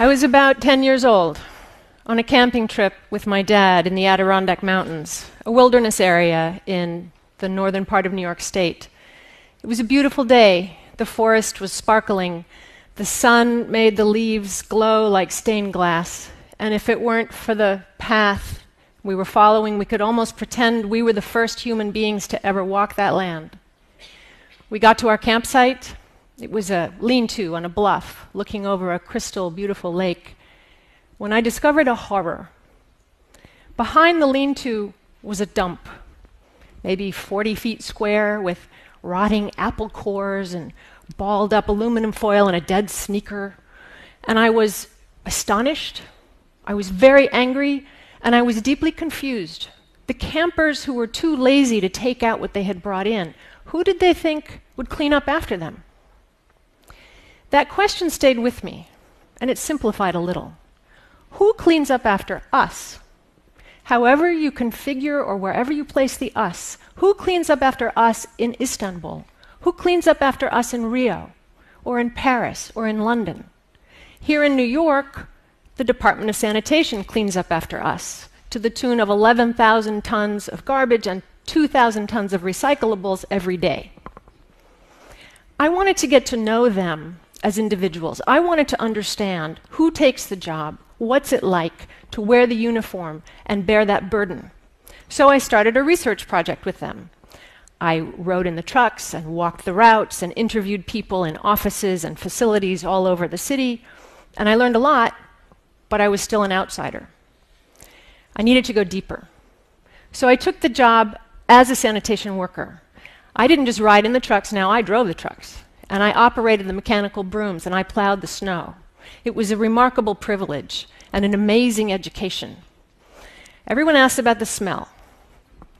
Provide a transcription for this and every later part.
I was about 10 years old on a camping trip with my dad in the Adirondack Mountains, a wilderness area in the northern part of New York State. It was a beautiful day. The forest was sparkling. The sun made the leaves glow like stained glass. And if it weren't for the path we were following, we could almost pretend we were the first human beings to ever walk that land. We got to our campsite. It was a lean to on a bluff looking over a crystal, beautiful lake. When I discovered a horror, behind the lean to was a dump, maybe 40 feet square, with rotting apple cores and balled up aluminum foil and a dead sneaker. And I was astonished, I was very angry, and I was deeply confused. The campers who were too lazy to take out what they had brought in, who did they think would clean up after them? That question stayed with me, and it simplified a little. Who cleans up after us? However, you configure or wherever you place the us, who cleans up after us in Istanbul? Who cleans up after us in Rio, or in Paris, or in London? Here in New York, the Department of Sanitation cleans up after us to the tune of 11,000 tons of garbage and 2,000 tons of recyclables every day. I wanted to get to know them as individuals. I wanted to understand who takes the job, what's it like to wear the uniform and bear that burden. So I started a research project with them. I rode in the trucks and walked the routes and interviewed people in offices and facilities all over the city, and I learned a lot, but I was still an outsider. I needed to go deeper. So I took the job as a sanitation worker. I didn't just ride in the trucks, now I drove the trucks and I operated the mechanical brooms and I plowed the snow. It was a remarkable privilege and an amazing education. Everyone asks about the smell.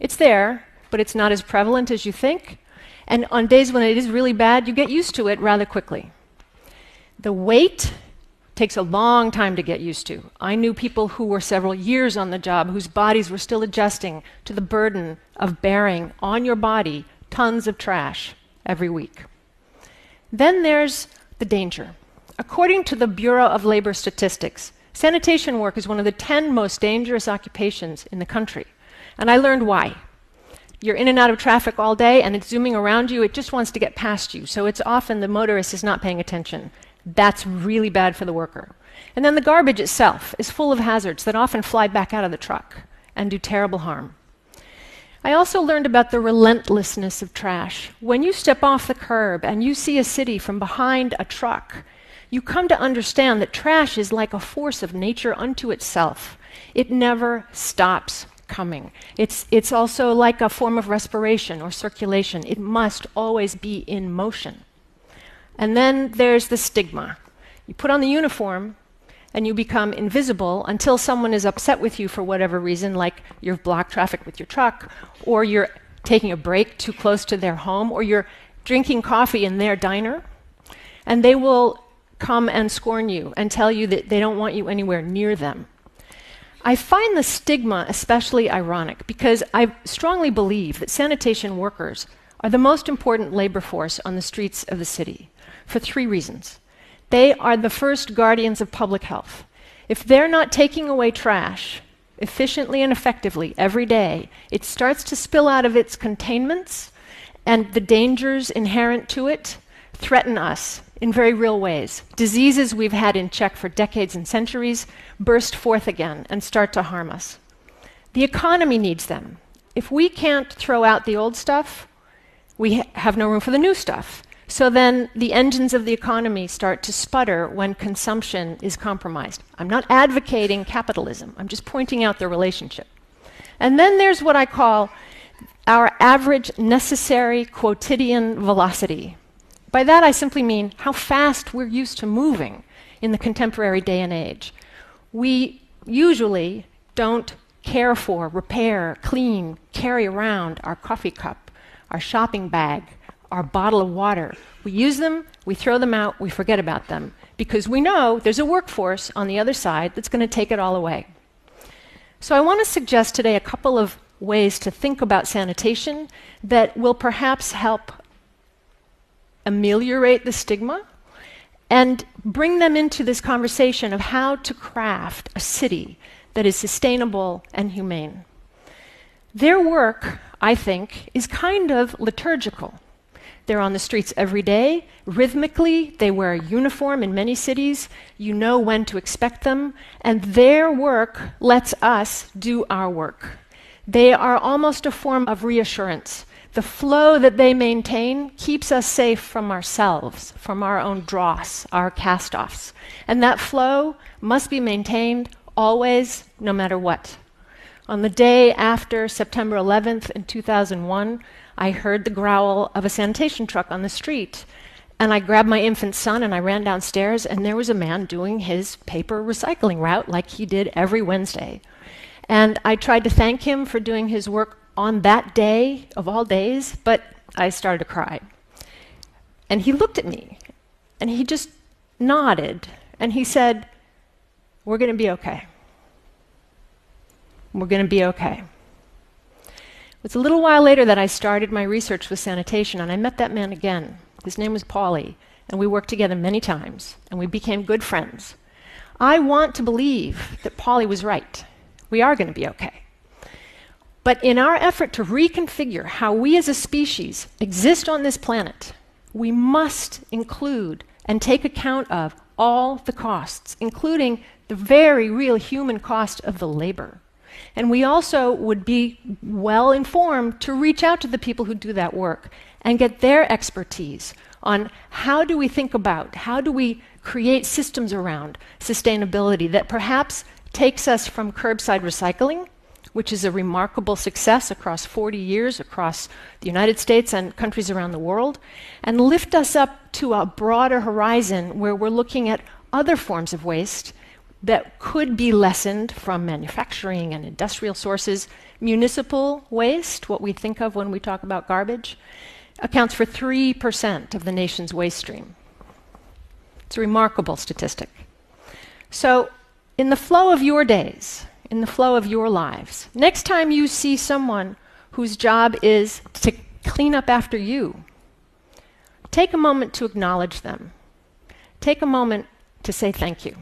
It's there, but it's not as prevalent as you think. And on days when it is really bad, you get used to it rather quickly. The weight takes a long time to get used to. I knew people who were several years on the job whose bodies were still adjusting to the burden of bearing on your body tons of trash every week. Then there's the danger. According to the Bureau of Labor Statistics, sanitation work is one of the 10 most dangerous occupations in the country. And I learned why. You're in and out of traffic all day and it's zooming around you, it just wants to get past you. So it's often the motorist is not paying attention. That's really bad for the worker. And then the garbage itself is full of hazards that often fly back out of the truck and do terrible harm. I also learned about the relentlessness of trash. When you step off the curb and you see a city from behind a truck, you come to understand that trash is like a force of nature unto itself. It never stops coming. It's, it's also like a form of respiration or circulation. It must always be in motion. And then there's the stigma. You put on the uniform, and you become invisible until someone is upset with you for whatever reason, like you've blocked traffic with your truck, or you're taking a break too close to their home, or you're drinking coffee in their diner, and they will come and scorn you and tell you that they don't want you anywhere near them. I find the stigma especially ironic because I strongly believe that sanitation workers are the most important labor force on the streets of the city for three reasons. They are the first guardians of public health. If they're not taking away trash efficiently and effectively every day, it starts to spill out of its containments, and the dangers inherent to it threaten us in very real ways. Diseases we've had in check for decades and centuries burst forth again and start to harm us. The economy needs them. If we can't throw out the old stuff, we ha- have no room for the new stuff. So then the engines of the economy start to sputter when consumption is compromised. I'm not advocating capitalism, I'm just pointing out the relationship. And then there's what I call our average necessary quotidian velocity. By that, I simply mean how fast we're used to moving in the contemporary day and age. We usually don't care for, repair, clean, carry around our coffee cup, our shopping bag, our bottle of water. We use them, we throw them out, we forget about them because we know there's a workforce on the other side that's going to take it all away. So I want to suggest today a couple of ways to think about sanitation that will perhaps help ameliorate the stigma and bring them into this conversation of how to craft a city that is sustainable and humane. Their work, I think, is kind of liturgical. They're on the streets every day. Rhythmically, they wear a uniform in many cities. You know when to expect them. And their work lets us do our work. They are almost a form of reassurance. The flow that they maintain keeps us safe from ourselves, from our own dross, our cast offs. And that flow must be maintained always, no matter what. On the day after September 11th in 2001, I heard the growl of a sanitation truck on the street. And I grabbed my infant son and I ran downstairs, and there was a man doing his paper recycling route like he did every Wednesday. And I tried to thank him for doing his work on that day of all days, but I started to cry. And he looked at me and he just nodded and he said, We're going to be okay. We're going to be okay. It was a little while later that I started my research with sanitation, and I met that man again. His name was Paulie, and we worked together many times, and we became good friends. I want to believe that Paulie was right. We are going to be okay. But in our effort to reconfigure how we as a species exist on this planet, we must include and take account of all the costs, including the very real human cost of the labor. And we also would be well informed to reach out to the people who do that work and get their expertise on how do we think about, how do we create systems around sustainability that perhaps takes us from curbside recycling which is a remarkable success across 40 years across the United States and countries around the world, and lift us up to a broader horizon where we're looking at other forms of waste that could be lessened from manufacturing and industrial sources. Municipal waste, what we think of when we talk about garbage, accounts for 3% of the nation's waste stream. It's a remarkable statistic. So, in the flow of your days, in the flow of your lives. Next time you see someone whose job is to clean up after you, take a moment to acknowledge them. Take a moment to say thank you.